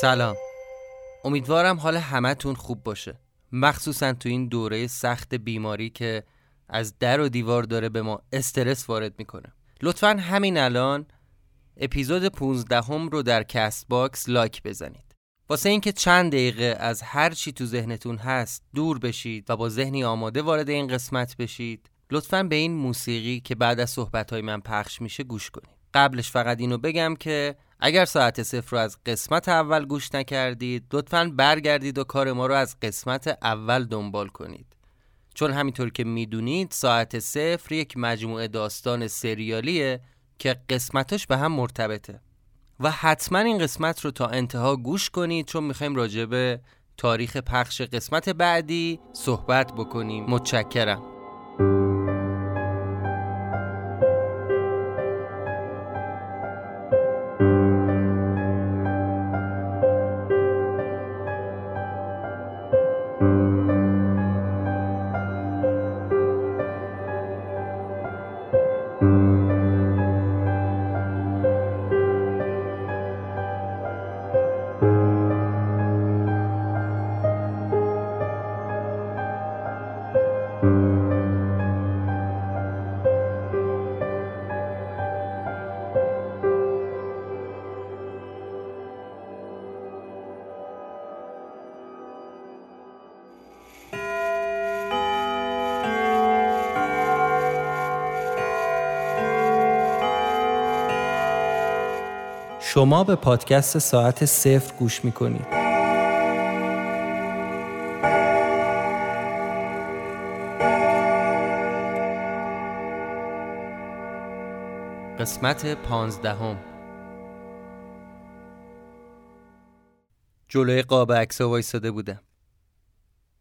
سلام. امیدوارم حال همتون خوب باشه. مخصوصا تو این دوره سخت بیماری که از در و دیوار داره به ما استرس وارد می‌کنه. لطفا همین الان اپیزود 15 هم رو در Castbox لایک بزنید. واسه اینکه چند دقیقه از هر چی تو ذهنتون هست دور بشید و با ذهنی آماده وارد این قسمت بشید لطفا به این موسیقی که بعد از صحبت من پخش میشه گوش کنید. قبلش فقط اینو بگم که اگر ساعت صفر رو از قسمت اول گوش نکردید لطفا برگردید و کار ما رو از قسمت اول دنبال کنید. چون همینطور که می‌دونید ساعت صفر یک مجموعه داستان سریالیه که قسمتاش به هم مرتبطه. و حتما این قسمت رو تا انتها گوش کنید چون می‌خوایم راجع به تاریخ پخش قسمت بعدی صحبت بکنیم. متشکرم. شما به پادکست ساعت صفر گوش می‌کنید. قسمت پانزدهم. جلوی قاب عکسا وایساده بودم.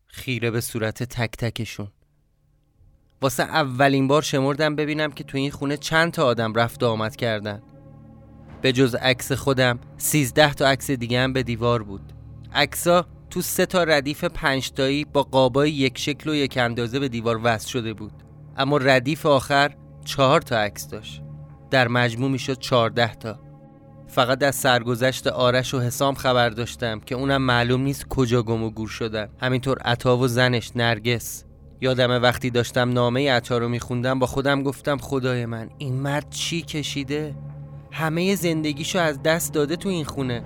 خیره به صورت تک تکشون. واسه اولین بار شمردم ببینم که تو این خونه چند تا آدم رفت و آمد کردن. به جز عکس خودم سیزده تا عکس دیگه هم به دیوار بود. عکسا تو سه تا ردیف پنجتایی با قابای یک شکل و یک اندازه به دیوار وصل شده بود. اما ردیف آخر چهار تا عکس داشت. در مجموع می‌شد چهارده تا. فقط از سرگذشت آرش و حسام خبر داشتم که اونم معلوم نیست کجا گم و گور شدن. همینطور عطا و زنش نرگس. یادمه وقتی داشتم نامه عطا رو میخوندم با خودم گفتم خدای من این مرد چی کشیده؟ همه زندگیشو از دست داده تو این خونه.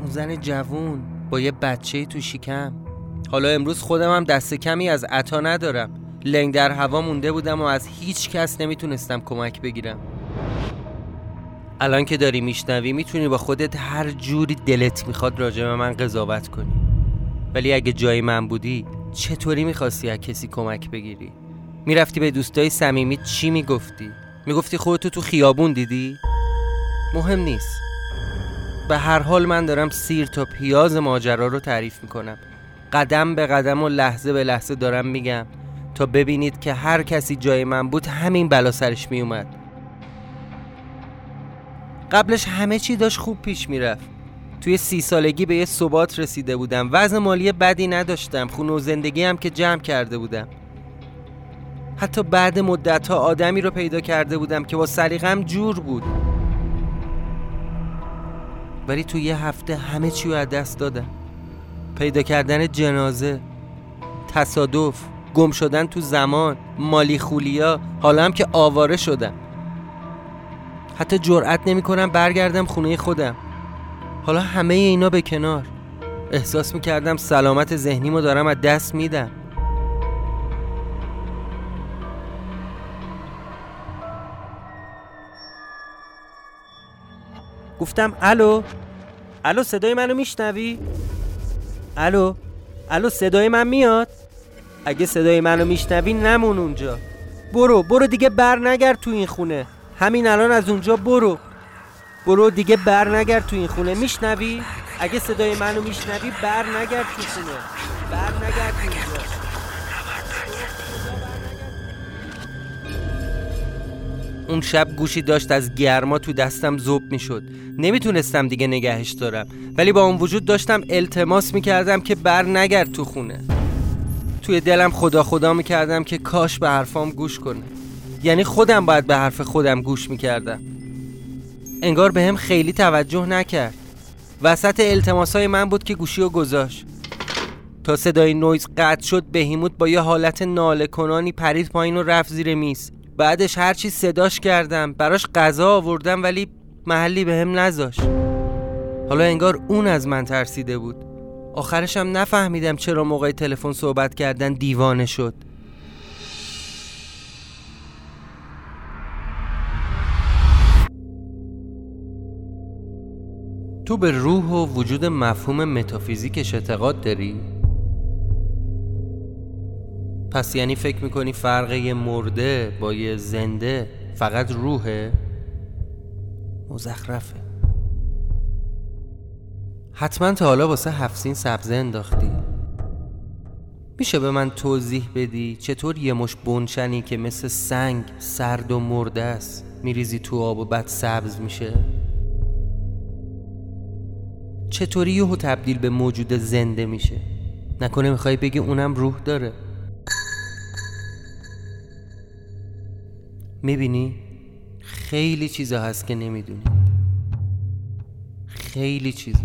اون زن جوون با یه بچه تو شکم. حالا امروز خودم هم دست کمی از عطا ندارم. لنگ در هوا مونده بودم و از هیچ کس نمی‌تونستم کمک بگیرم. الان که داری میشنوی می‌تونی با خودت هر جوری دلت می‌خواد راجع به من قضاوت کنی. ولی اگه جای من بودی چطوری می‌خواستی از کسی کمک بگیری؟ می‌رفتی به دوستای صمیمی چی می‌گفتی؟ می‌گفتی خودتو تو خیابون دیدی؟ مهم نیست. به هر حال من دارم سیر تا پیاز ماجرا رو تعریف می‌کنم. قدم به قدم و لحظه به لحظه دارم میگم تا ببینید که هر کسی جای من بود همین بلا سرش میومد قبلش همه چی داشت خوب پیش می‌رفت. توی سی سالگی به یه ثبات رسیده بودم. وضع مالی بدی نداشتم. خونه و زندگی هم که جمع کرده بودم. حتی بعد مدت ها آدمی رو پیدا کرده بودم که با سلیقم جور بود. ولی تو یه هفته همه چی رو از دست دادم پیدا کردن جنازه تصادف گم شدن تو زمان مالی خولیا حالا هم که آواره شدم. حتی جرأت نمی کنم برگردم خونه خودم. حالا همه اینا به کنار. احساس می کردم سلامت ذهنیمو دارم از دست میدم. گفتم الو؟ الو صدای منو میشنوی؟ الو؟ الو صدای من میاد؟ اگه صدای منو میشنوی نمون اونجا. برو برو دیگه بر نگرد تو این خونه. همین الان از اونجا برو. برو دیگه بر نگرد تو این خونه. میشنوی؟ اگه صدای منو میشنوی بر نگرد تو خونه. بر نگرد تو اون شب گوشی داشت از گرما تو دستم زوب می‌شد. نمی‌تونستم دیگه نگهش دارم. ولی با اون وجود داشتم التماس می‌کردم که بر نگرد تو خونه. توی دلم خدا خدا می‌کردم که کاش به حرفام گوش کنه. یعنی خودم باید به حرف خودم گوش می‌کردم. انگار به هم خیلی توجه نکرد. وسط التماسای من بود که گوشی و گذاشت. تا صدای نویز قطع شد بهیموت با یه حالت ناله کنانی پرید پایین و رفت زیر میز. بعدش هرچی صداش کردم براش غذا آوردم ولی محلی به هم نذاشت. حالا انگار اون از من ترسیده بود. آخرشم نفهمیدم چرا موقع تلفن صحبت کردن دیوانه شد. تو به روح و وجود مفهوم متافیزیکش اعتقاد داری؟ پس یعنی فکر می‌کنی فرق یه مرده با یه زنده فقط روحه؟ مزخرفه. حتما تا حالا واسه هفسین سبزه انداختی. میشه به من توضیح بدی چطور یه مش بنشنی که مثل سنگ سرد و مرده است؟ میریزی تو آب و بعد سبز میشه؟ چطوری یهو تبدیل به موجود زنده میشه؟ نکنه می‌خوای بگی اونم روح داره. می‌بینی؟ خیلی چیزا هست که نمی‌دونی. خیلی چیزا.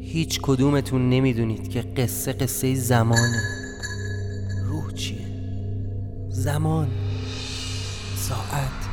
هیچ کدومتون نمی‌دونید که قصه قصه زمانه. روح چیه؟ زمان. ساعت.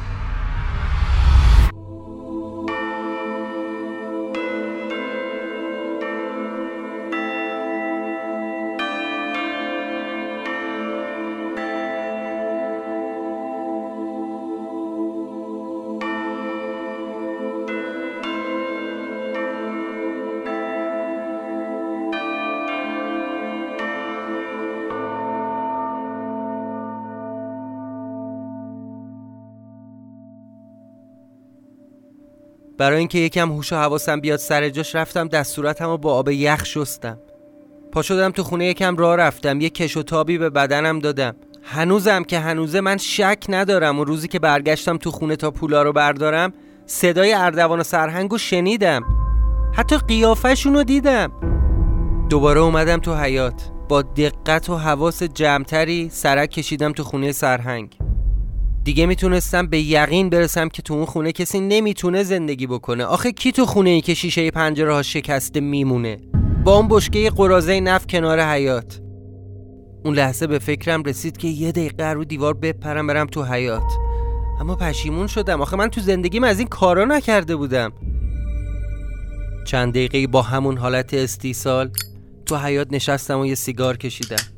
برای اینکه یکم هوش و حواسم بیاد سر جاش رفتم دستورتم و با آب یخ شستم. پا شدم تو خونه یکم راه رفتم. یه کش و تابی به بدنم دادم. هنوزم که هنوزه من شک ندارم و روزی که برگشتم تو خونه تا پولا رو بردارم صدای اردوان و سرهنگ شنیدم. حتی قیافشون رو دیدم. دوباره اومدم تو حیات با دقت و حواس جمعتری سرک کشیدم تو خونه سرهنگ. دیگه می‌تونستم به یقین برسم که تو اون خونه کسی نمی‌تونه زندگی بکنه. آخه کی تو خونه ای که شیشه پنجره ها شکسته میمونه؟ با اون بشکه قرازه نف کنار حیات اون لحظه به فکرم رسید که یه دقیقه رو دیوار بپرم برم تو حیات اما پشیمون شدم. آخه من تو زندگیم از این کارا نکرده بودم. چند دقیقه با همون حالت استیصال تو حیات نشستم و یه سیگار کشیدم.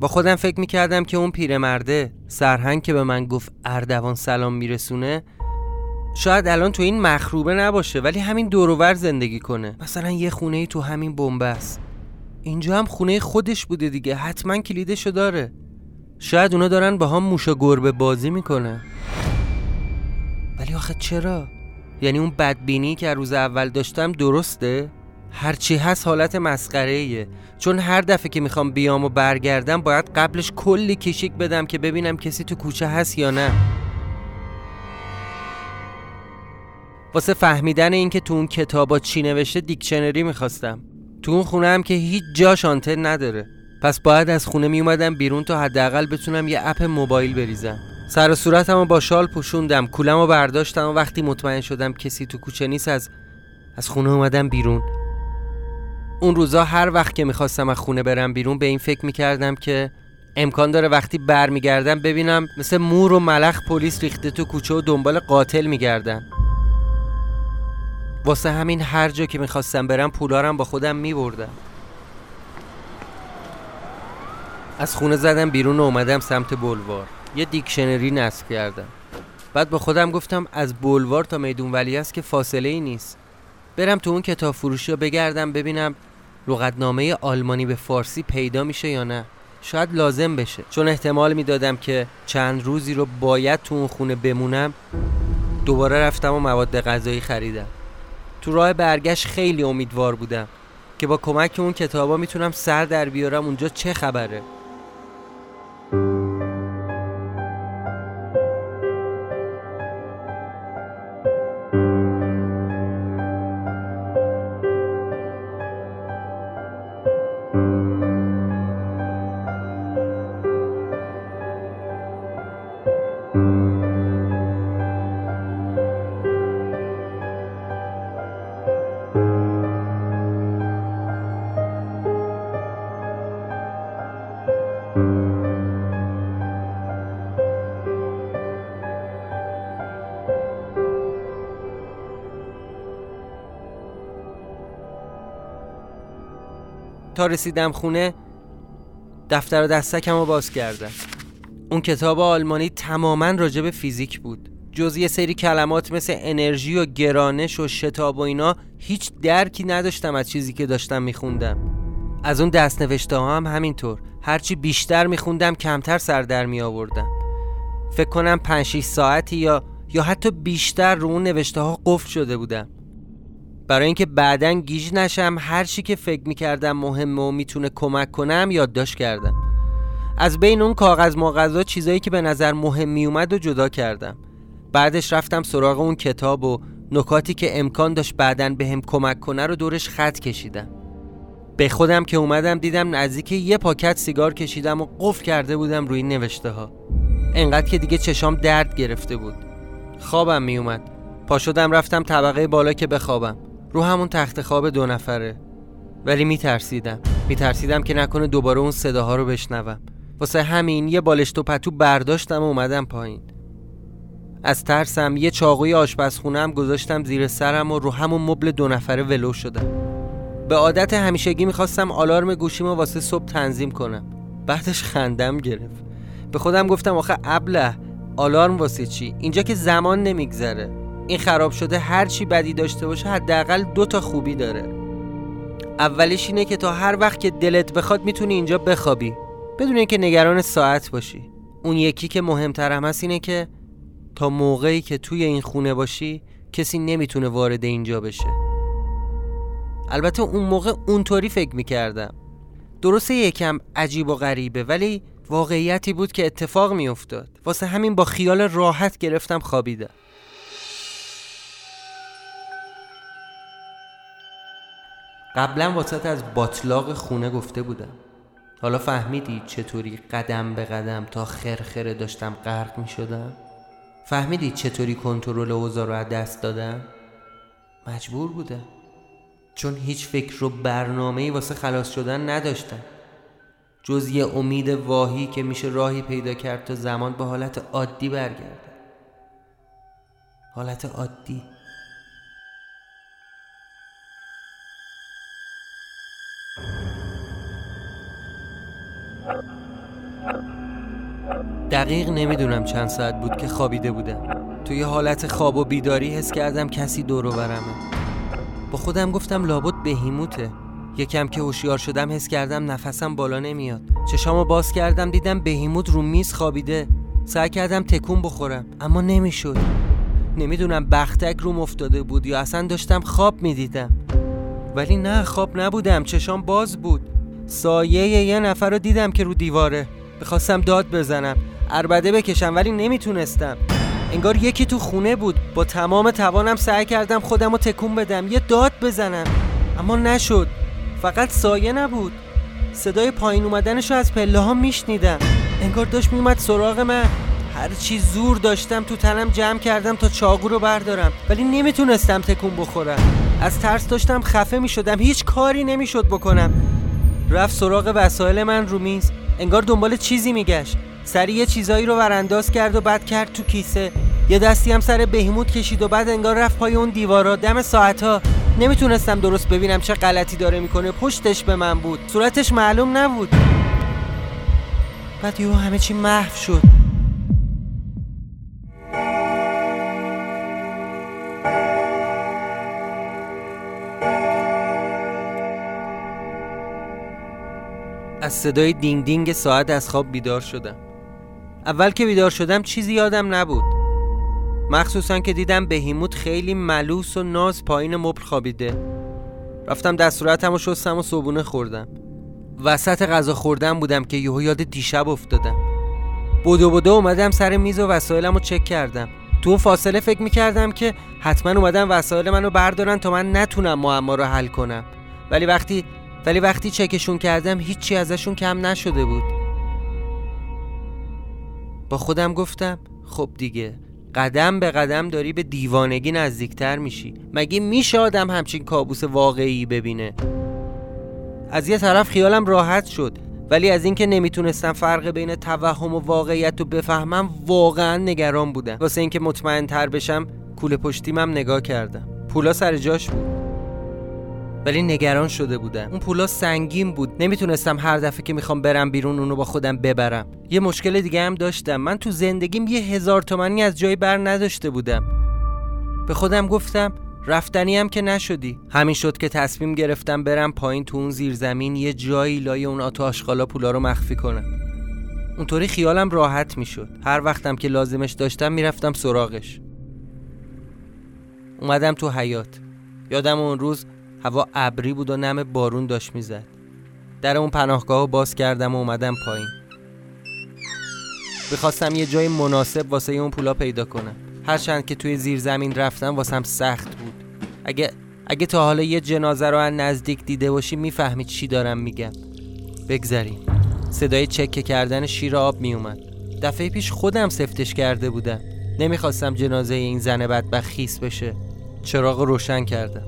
با خودم فکر می‌کردم که اون پیرمرده سرهنگ که به من گفت اردوان سلام میرسونه شاید الان تو این مخروبه نباشه ولی همین دوروور زندگی کنه مثلا یه خونه ای تو همین بنبست اینجا هم خونه خودش بوده دیگه حتما کلیدشو داره شاید اونا دارن با هم موشا گربه بازی می‌کنه ولی آخه چرا؟ یعنی اون بدبینی که روز اول داشتم درسته؟ هرچی هست حالت مسخره ایه چون هر دفعه که می‌خوام بیام و برگردم باید قبلش کلی کشیک بدم که ببینم کسی تو کوچه هست یا نه. واسه فهمیدن اینکه تو اون کتابا چی نوشته دیکشنری می‌خواستم. تو اون خونه هم که هیچ جاش آنتن نداره. پس باید از خونه میومدم بیرون تا حداقل بتونم یه اپ موبایل بریزم. سر و صورتمو با شال پوشوندم کولمو برداشتم و وقتی مطمئن شدم کسی تو کوچه نیست از از خونه اومدم بیرون. اون روزا هر وقت که می‌خواستم از خونه برم بیرون به این فکر می‌کردم که امکان داره وقتی برمیگردم ببینم مثل مور و ملخ پلیس ریخته تو کوچه و دنبال قاتل میگردن. واسه همین هر جا که می‌خواستم برم پولارم با خودم میبردم. از خونه زدم بیرون و اومدم سمت بلوار. یه دیکشنری نصب کردم. بعد با خودم گفتم از بلوار تا میدون ولی است که فاصله ای نیست. برم تو اون کتاب فروشی رو بگردم ببینم لغتنامه آلمانی به فارسی پیدا میشه یا نه؟ شاید لازم بشه. چون احتمال می‌دادم که چند روزی رو باید تو اون خونه بمونم دوباره رفتم و مواد غذایی خریدم. تو راه برگشت خیلی امیدوار بودم که با کمک اون کتابا می‌تونم سر در بیارم اونجا چه خبره. تا رسیدم خونه دفتر و دستکم رو باز کردم. اون کتاب آلمانی تماما راجب فیزیک بود. جز یه سری کلمات مثل انرژی و گرانش و شتاب و اینا هیچ درکی نداشتم از چیزی که داشتم میخوندم. از اون دست نوشته ها هم همینطور. هرچی بیشتر میخوندم کمتر سر در می آوردم فکر کنم 5 ساعتی یا یا حتی بیشتر رو اون نوشته ها قفل شده بودم. برای اینکه بعدا گیج نشم هر چی که فکر می‌کردم مهمه و می‌تونه کمک کنم یادداشت کردم. از بین اون کاغذ ماغذا چیزایی که به نظر مهم میومد و جدا کردم. بعدش رفتم سراغ اون کتاب و نکاتی که امکان داشت بعدا به هم کمک کنه رو دورش خط کشیدم. به خودم که اومدم دیدم نزدیک یه پاکت سیگار کشیدم و قفل کرده بودم روی نوشته ها انقدر که دیگه چشام درد گرفته بود. خوابم میومد پا شدم رفتم طبقه بالا که بخوابم. رو همون تخت خواب دو نفره. ولی میترسیدم. میترسیدم که نکنه دوباره اون صداها رو بشنوم. واسه همین یه بالشت و پتو برداشتم و اومدم پایین. از ترسم یه چاقوی آشپزخونم گذاشتم زیر سرم و رو همون مبل دو نفره ولو شدم. به عادت همیشگی می‌خواستم آلارم گوشیمو واسه صبح تنظیم کنم. بعدش خندم گرفت. به خودم گفتم آخه ابله آلارم واسه چی؟ اینجا که زمان نمیگذره. این خراب شده هر چی بدی داشته باشه حداقل دو تا خوبی داره. اولش اینه که تا هر وقت که دلت بخواد می‌تونی اینجا بخوابی. بدون اینکه نگران ساعت باشی. اون یکی که مهمتر هم هست اینه که تا موقعی که توی این خونه باشی کسی نمی‌تونه وارد اینجا بشه. البته اون موقع اونطوری فکر می‌کردم. درسته یکم عجیب و غریبه ولی واقعیتی بود که اتفاق میافتاد. واسه همین با خیال راحت گرفتم خوابیدم. قبلا واسط از باطلاق خونه گفته بودم. حالا فهمیدی چطوری قدم به قدم تا خرخره داشتم غرق می شدم؟ فهمیدی چطوری کنترل اوضاع رو از دست دادم؟ مجبور بودم. چون هیچ فکر و برنامه واسه خلاص شدن نداشتم. جز یه امید واهی که میشه راهی پیدا کرد تا زمان به حالت عادی برگرده حالت عادی. دقیق نمی‌دونم چند ساعت بود که خوابیده بودم. توی حالت خواب و بیداری حس کردم کسی دورو برمه. با خودم گفتم لابد بهیموته. یکم که هوشیار شدم حس کردم نفسم بالا نمیاد. چشامو باز کردم دیدم بهیموت رو میز خوابیده. سعی کردم تکون بخورم اما نمی‌شد. نمی‌دونم بختک روم افتاده بود یا اصلا داشتم خواب می‌دیدم. ولی نه خواب نبودم چشام باز بود. سایه یه نفر رو دیدم که رو دیواره. می‌خواستم داد بزنم. اربده بکشم ولی نمی‌تونستم. انگار یکی تو خونه بود. با تمام توانم سعی کردم خودم رو تکون بدم. یه داد بزنم. اما نشد. فقط سایه نبود. صدای پایین اومدنش از پله ها میشنیدم. انگار داشت میومد سراغ من. هر چی زور داشتم تو تنم جمع کردم تا چاقو رو بردارم. ولی نمی‌تونستم تکون بخورم. از ترس داشتم خفه می‌شدم. هیچ کاری نمی‌شد بکنم. رفت سراغ وسایل من رو میز. انگار دنبال چیزی میگشت. سری یه چیزایی رو ورانداز کرد و بعد کرد تو کیسه. یه دستی هم سر بهیموت کشید و بعد انگار رفت پای اون دیوارا دم ساعتها نمی‌تونستم درست ببینم چه غلطی داره می‌کنه. پشتش به من بود. صورتش معلوم نبود. بعد یهو همه چی محو شد. از صدای دینگ دینگ ساعت از خواب بیدار شدم. اول که بیدار شدم چیزی یادم نبود. مخصوصا که دیدم بهیموت خیلی ملوس و ناز پایین مبل خوابیده. رفتم دستورتم و شستم و صبونه خوردم. وسط غذا خوردم بودم که یهو یاد دیشب افتادم. بودو بودو اومدم سر میز و وسایلم رو چک کردم. تو اون فاصله فکر می‌کردم که حتما اومدم وسایل منو بردارن تا من نتونم معما رو حل کنم. ولی وقتی ولی وقتی چکشون کردم هیچی ازشون کم نشده بود. با خودم گفتم خب دیگه قدم به قدم داری به دیوانگی نزدیکتر میشی. مگه میشه آدم همچین کابوس واقعی ببینه؟ از یه طرف خیالم راحت شد ولی از اینکه نمی‌تونستم فرق بین توهم و واقعیت رو بفهمم واقعا نگران بودم. واسه اینکه مطمئن تر بشم کوله پشتیمم نگاه کردم. پولا سر جاش بود. ولی نگران شده بودم اون پولا سنگین بود. نمی‌تونستم هر دفعه که می‌خوام برم بیرون اونو با خودم ببرم. یه مشکل دیگه هم داشتم. من تو زندگیم یه هزار تومنی از جای بر نداشته بودم. به خودم گفتم رفتنی هم که نشدی. همین شد که تصمیم گرفتم برم پایین تو اون زیرزمین یه جایی لای اون آتو آشغالا پولا رو مخفی کنم. اونطوری خیالم راحت می‌شد. هر وقتم که لازمش داشتم می‌رفتم سراغش. اومدم تو حیات یادم اون روز هوا ابری بود و نم بارون داشت می‌زد. در اون پناهگاه رو باز کردم و اومدم پایین. بخواستم یه جای مناسب واسه اون پولا پیدا کنم. هرچند که توی زیر زمین رفتم واسم سخت بود. اگه اگه تا حالا یه جنازه رو از نزدیک دیده باشی می‌فهمی چی دارم میگم. بگذریم. صدای چکه کردن شیر آب میومد دفعه پیش خودم سفتش کرده بودم. نمی‌خواستم جنازه این زن بدبخت خیس بشه. چراغ روشن کردم.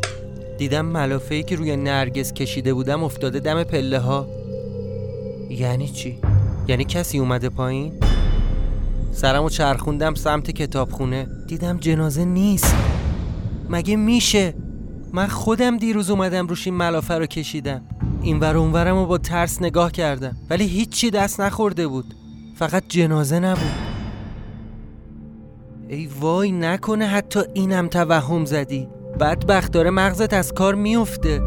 دیدم ملافه که روی نرگس کشیده بودم افتاده دم پله ها یعنی چی؟ یعنی کسی اومده پایین؟ سرمو چرخوندم سمت کتابخونه. دیدم جنازه نیست. مگه میشه؟ من خودم دیروز اومدم روش این ملافه رو کشیدم. این ور اونورم رو با ترس نگاه کردم. ولی هیچی دست نخورده بود. فقط جنازه نبود. ای وای نکنه حتی اینم توهم زدی. بدبخت داره مغزت از کار میفته.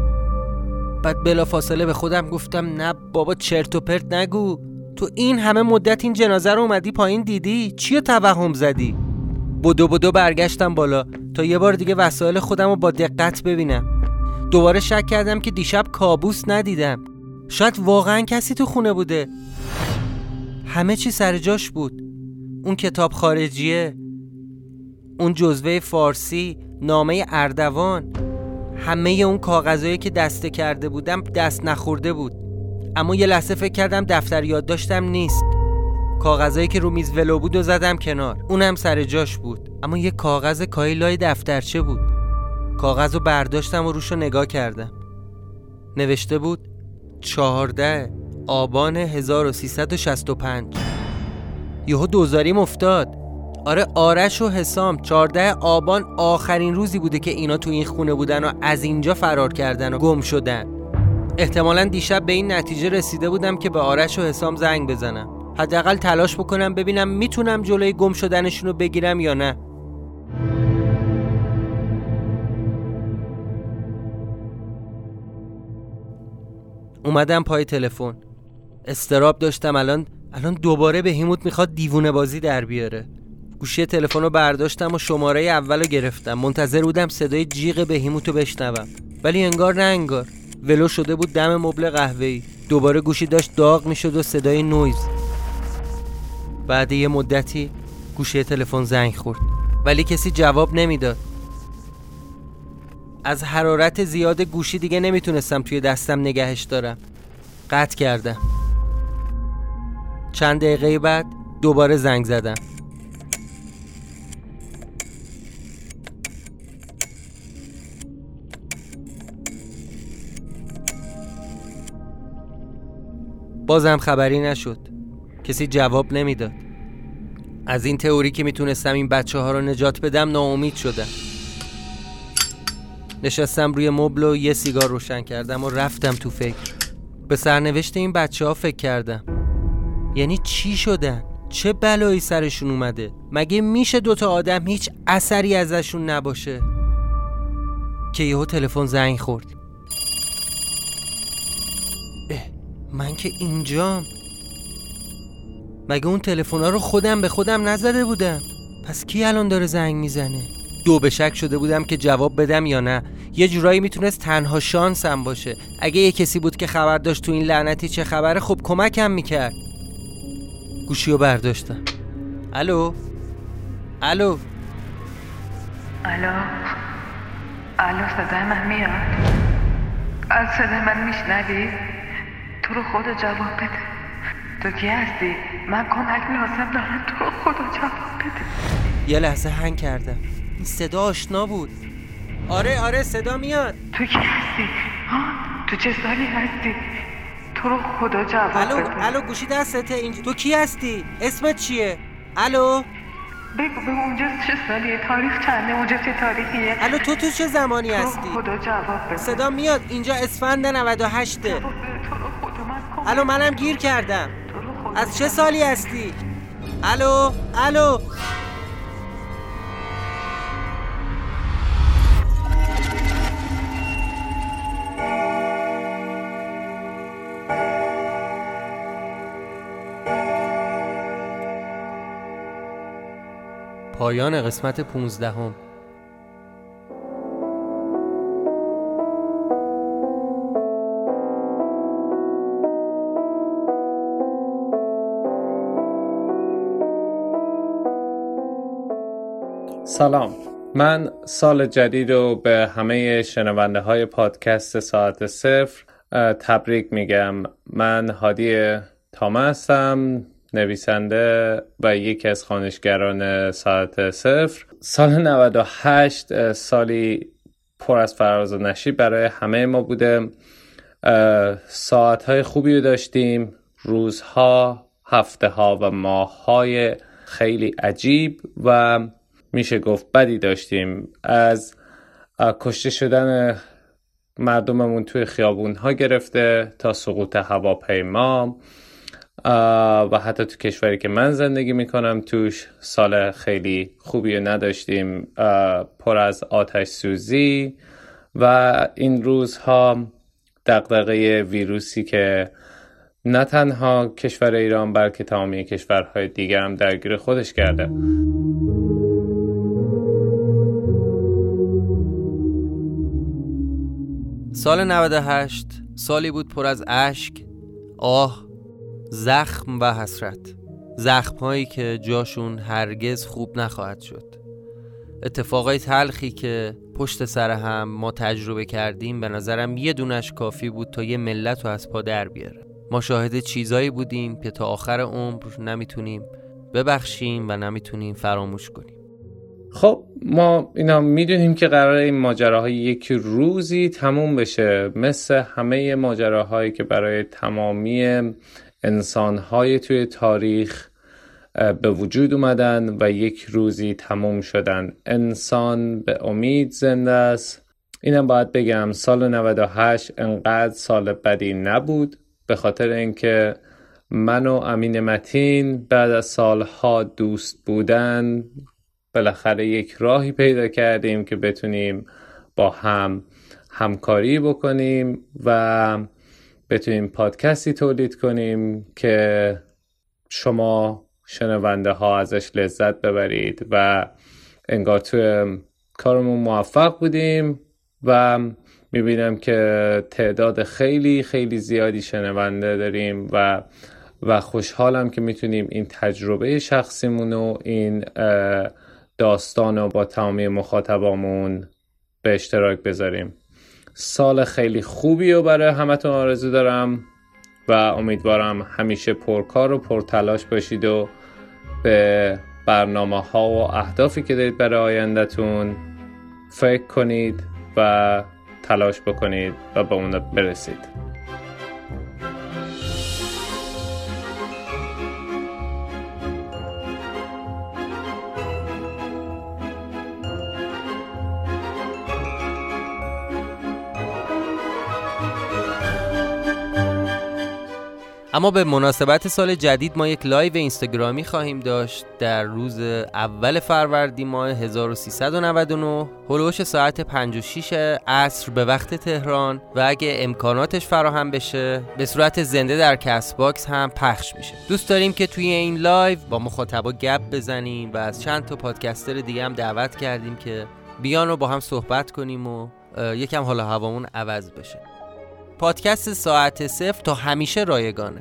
بعد بلا فاصله به خودم گفتم نه بابا چرت و پرت نگو. تو این همه مدت این جنازه رو اومدی پایین دیدی؟ چیو توهم زدی؟ بدو بدو برگشتم بالا تا یه بار دیگه وسایل خودم رو با دقت ببینم. دوباره شک کردم که دیشب کابوس ندیدم. شاید واقعا کسی تو خونه بوده. همه چی سر جاش بود. اون کتاب خارجیه. اون جزوه فارسی نامه اردوان همه اون کاغذایی که دسته کرده بودم دست نخورده بود. اما یه لحظه فکر کردم دفتر یاد داشتم نیست. کاغذایی که رو میز ولو بود و زدم کنار. اونم سر جاش بود. اما یه کاغذ کایلای دفترچه بود. کاغذ رو برداشتم و روش رو نگاه کردم. نوشته بود چهارده آبان 1365 یهو دوزاریم افتاد. آره آرش و حسام 14 آبان آخرین روزی بوده که اینا تو این خونه بودن و از اینجا فرار کردن و گم شدن. احتمالا دیشب به این نتیجه رسیده بودم که به آرش و حسام زنگ بزنم. حداقل تلاش بکنم ببینم می‌تونم جلوی گم شدنشون رو بگیرم یا نه. اومدم پای تلفن. استراب داشتم الان. الان دوباره به هیموت می‌خواد دیوونه بازی در بیاره. گوشی تلفن رو برداشتم و شماره اول رو گرفتم. منتظر بودم صدای جیغ بهیموت رو بشنوم. ولی انگار نه انگار. ولو شده بود دم مبل قهوه‌ای. دوباره گوشی داشت داغ می‌شد و صدای نویز. بعد یه مدتی گوشی تلفن زنگ خورد. ولی کسی جواب نمی‌داد. از حرارت زیاد گوشی دیگه نمی‌تونستم توی دستم نگهش دارم. قطع کردم. چند دقیقه بعد دوباره زنگ زدم. بازم خبری نشد کسی جواب نمی‌داد از این تئوری که می‌تونستم این بچه ها رو نجات بدم ناامید شدم نشستم روی مبل و یه سیگار روشن کردم و رفتم تو فکر به سرنوشت این بچه ها فکر کردم یعنی چی شدن؟ چه بلایی سرشون اومده؟ مگه میشه دوتا آدم هیچ اثری ازشون نباشه؟ که یهو تلفن زنگ خورد من که اینجام مگه اون تلفن رو خودم به خودم نزده بودم؟ پس کی الان داره زنگ می‌زنه؟ دو به شک شده بودم که جواب بدم یا نه. یه جورایی می‌تونست تنها شانسم باشه. اگه یه کسی بود که خبر داشت تو این لعنتی چه خبره خب کمکم می‌کرد. گوشی رو برداشتم. الو؟ الو؟ الو؟ الو صدای من میاد؟ از صدای من میشنوی؟ تو رو خدا جواب بده. تو کی هستی؟ من کمک لازم دارم تو رو خدا جواب بده. یه لحظه هنگ کردم. این صدا آشنا بود. آره آره صدا میاد. تو کی هستی؟ ها؟ تو چه سالی هستی؟ تو رو خدا جواب الو بده. الو گوشی دستته اینج تو کی هستی؟ اسمت چیه؟ الو؟ بگو به اونجا چه سالیه تاریخ چنده؟ اونجا چه تاریخیه؟ الو تو تو چه زمانی هستی؟ خدا جواب بده. صدا میاد. اینجا اسفند 98 جواب بده. تو الو منم گیر کردم. از چه سالی هستی؟ الو الو. پایان قسمت 15 هم. سلام. من سال جدید رو به همه شنونده های پادکست ساعت صفر تبریک میگم. من هادی تامه هستم نویسنده و یکی از خانشگران ساعت صفر. سال 98 اه، سالی پر از فراز و نشیب برای همه ما بوده. ساعت های خوبی رو داشتیم روزها هفته ها و ماه های خیلی عجیب و میشه گفت بدی داشتیم. از کشته شدن مردممون توی خیابون ها گرفته تا سقوط هواپیما. و حتی تو کشوری که من زندگی می‌کنم توش سال خیلی خوبی نداشتیم. پر از آتش سوزی. و این روزها دغدغه ویروسی که نه تنها کشور ایران بلکه تمامی کشورهای دیگه هم درگیر خودش کرده. سال 98 سالی بود پر از اشک، آه، زخم و حسرت. زخم هایی که جاشون هرگز خوب نخواهد شد. اتفاقای تلخی که پشت سر هم ما تجربه کردیم به نظرم یه دونش کافی بود تا یه ملت رو از پا در بیاره. ما شاهد چیزایی بودیم که تا آخر عمر نمی‌تونیم ببخشیم و نمی‌تونیم فراموش کنیم. خب ما اینا می‌دونیم که قرار این ماجراهای یک روزی تموم بشه. مثل همه ماجراهایی که برای تمامی انسانهای توی تاریخ به وجود اومدن و یک روزی تموم شدن. انسان به امید زنده است. اینم باید بگم سال 98 انقدر سال بدی نبود. به خاطر اینکه من و امین متین بعد از سالها دوست بودن بالاخره یک راهی پیدا کردیم که بتونیم با هم همکاری بکنیم و بتونیم پادکستی تولید کنیم که شما شنونده ها ازش لذت ببرید و انگار توی کارمون موفق بودیم و می‌بینم که تعداد خیلی خیلی زیادی شنونده داریم و و خوشحالم که می‌تونیم این تجربه شخصیمون و این داستان رو با تمامی مخاطبامون به اشتراک بذاریم. سال خیلی خوبی رو برای همتون آرزو دارم و امیدوارم همیشه پرکار و پرتلاش باشید و به برنامه ها و اهدافی که دارید برای آیندهتون فکر کنید و تلاش بکنید و به اون برسید. اما به مناسبت سال جدید ما یک لایو اینستاگرامی خواهیم داشت. در روز اول فروردین ماه 1399 حول و حوش ساعت 5 6 عصر به وقت تهران و اگه امکاناتش فراهم بشه به صورت زنده در Castbox هم پخش میشه. دوست داریم که توی این live با مخاطبا گپ بزنیم و از چند تا پادکستر دیگه هم دعوت کردیم که بیان و با هم صحبت کنیم و یکم حال و هوامون عوض بشه. پادکست ساعت صفر تا همیشه رایگانه.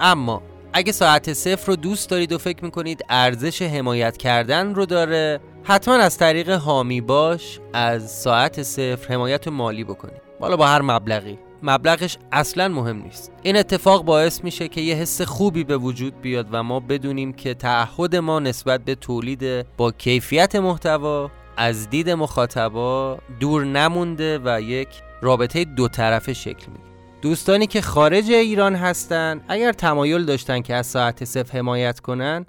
اما اگه ساعت صفر رو دوست دارید و فکر می‌کنید ارزش حمایت کردن رو داره حتما از طریق هامی باش از ساعت صفر حمایت مالی بکنید. حالا با هر مبلغی. مبلغش اصلا مهم نیست. این اتفاق باعث میشه که یه حس خوبی به وجود بیاد و ما بدونیم که تعهد ما نسبت به تولید با کیفیت محتوا از دید مخاطبا دور نمونده و یک رابطه دو طرفه شکل می‌گیره. دوستانی که خارج ایران هستند، اگر تمایل داشتن که از ساعت صفر حمایت کنن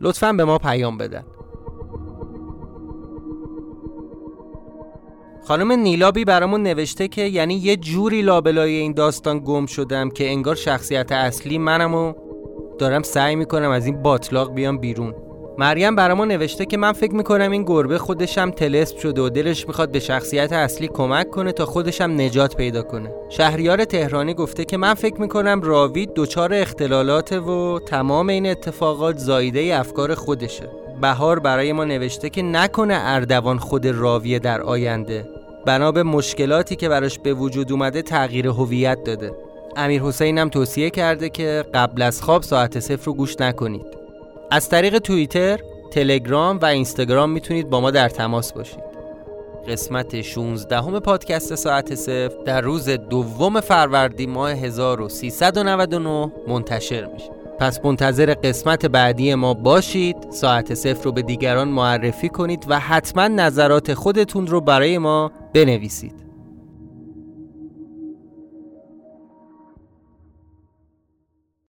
لطفا به ما پیام بدن. خانم نیلابی برامون نوشته که یعنی یه جوری لابلای این داستان گم شدم که انگار شخصیت اصلی منم و دارم سعی می‌کنم از این باطلاق بیام بیرون. مریم برامون نوشته که من فکر می‌کنم این گربه خودشم تلسپ شده و دلش می‌خواد به شخصیت اصلی کمک کنه تا خودشم نجات پیدا کنه. شهریار تهرانی گفته که من فکر می‌کنم راوی دچار اختلالات و تمام این اتفاقات زایده افکار خودشه. بهار برای ما نوشته که نکنه اردوان خود راویه در آینده. بنا به مشکلاتی که براش به وجود اومده تغییر هویت داده. امیر حسین هم توصیه کرده که قبل از خواب ساعت صفر رو گوش نکنید. از طریق توییتر، تلگرام و اینستاگرام می‌تونید با ما در تماس باشید. قسمت 16 همه پادکست ساعت صفر در روز دوم فروردین ماه 1399 منتشر میشه. پس منتظر قسمت بعدی ما باشید. ساعت صفر رو به دیگران معرفی کنید و حتما نظرات خودتون رو برای ما بنویسید.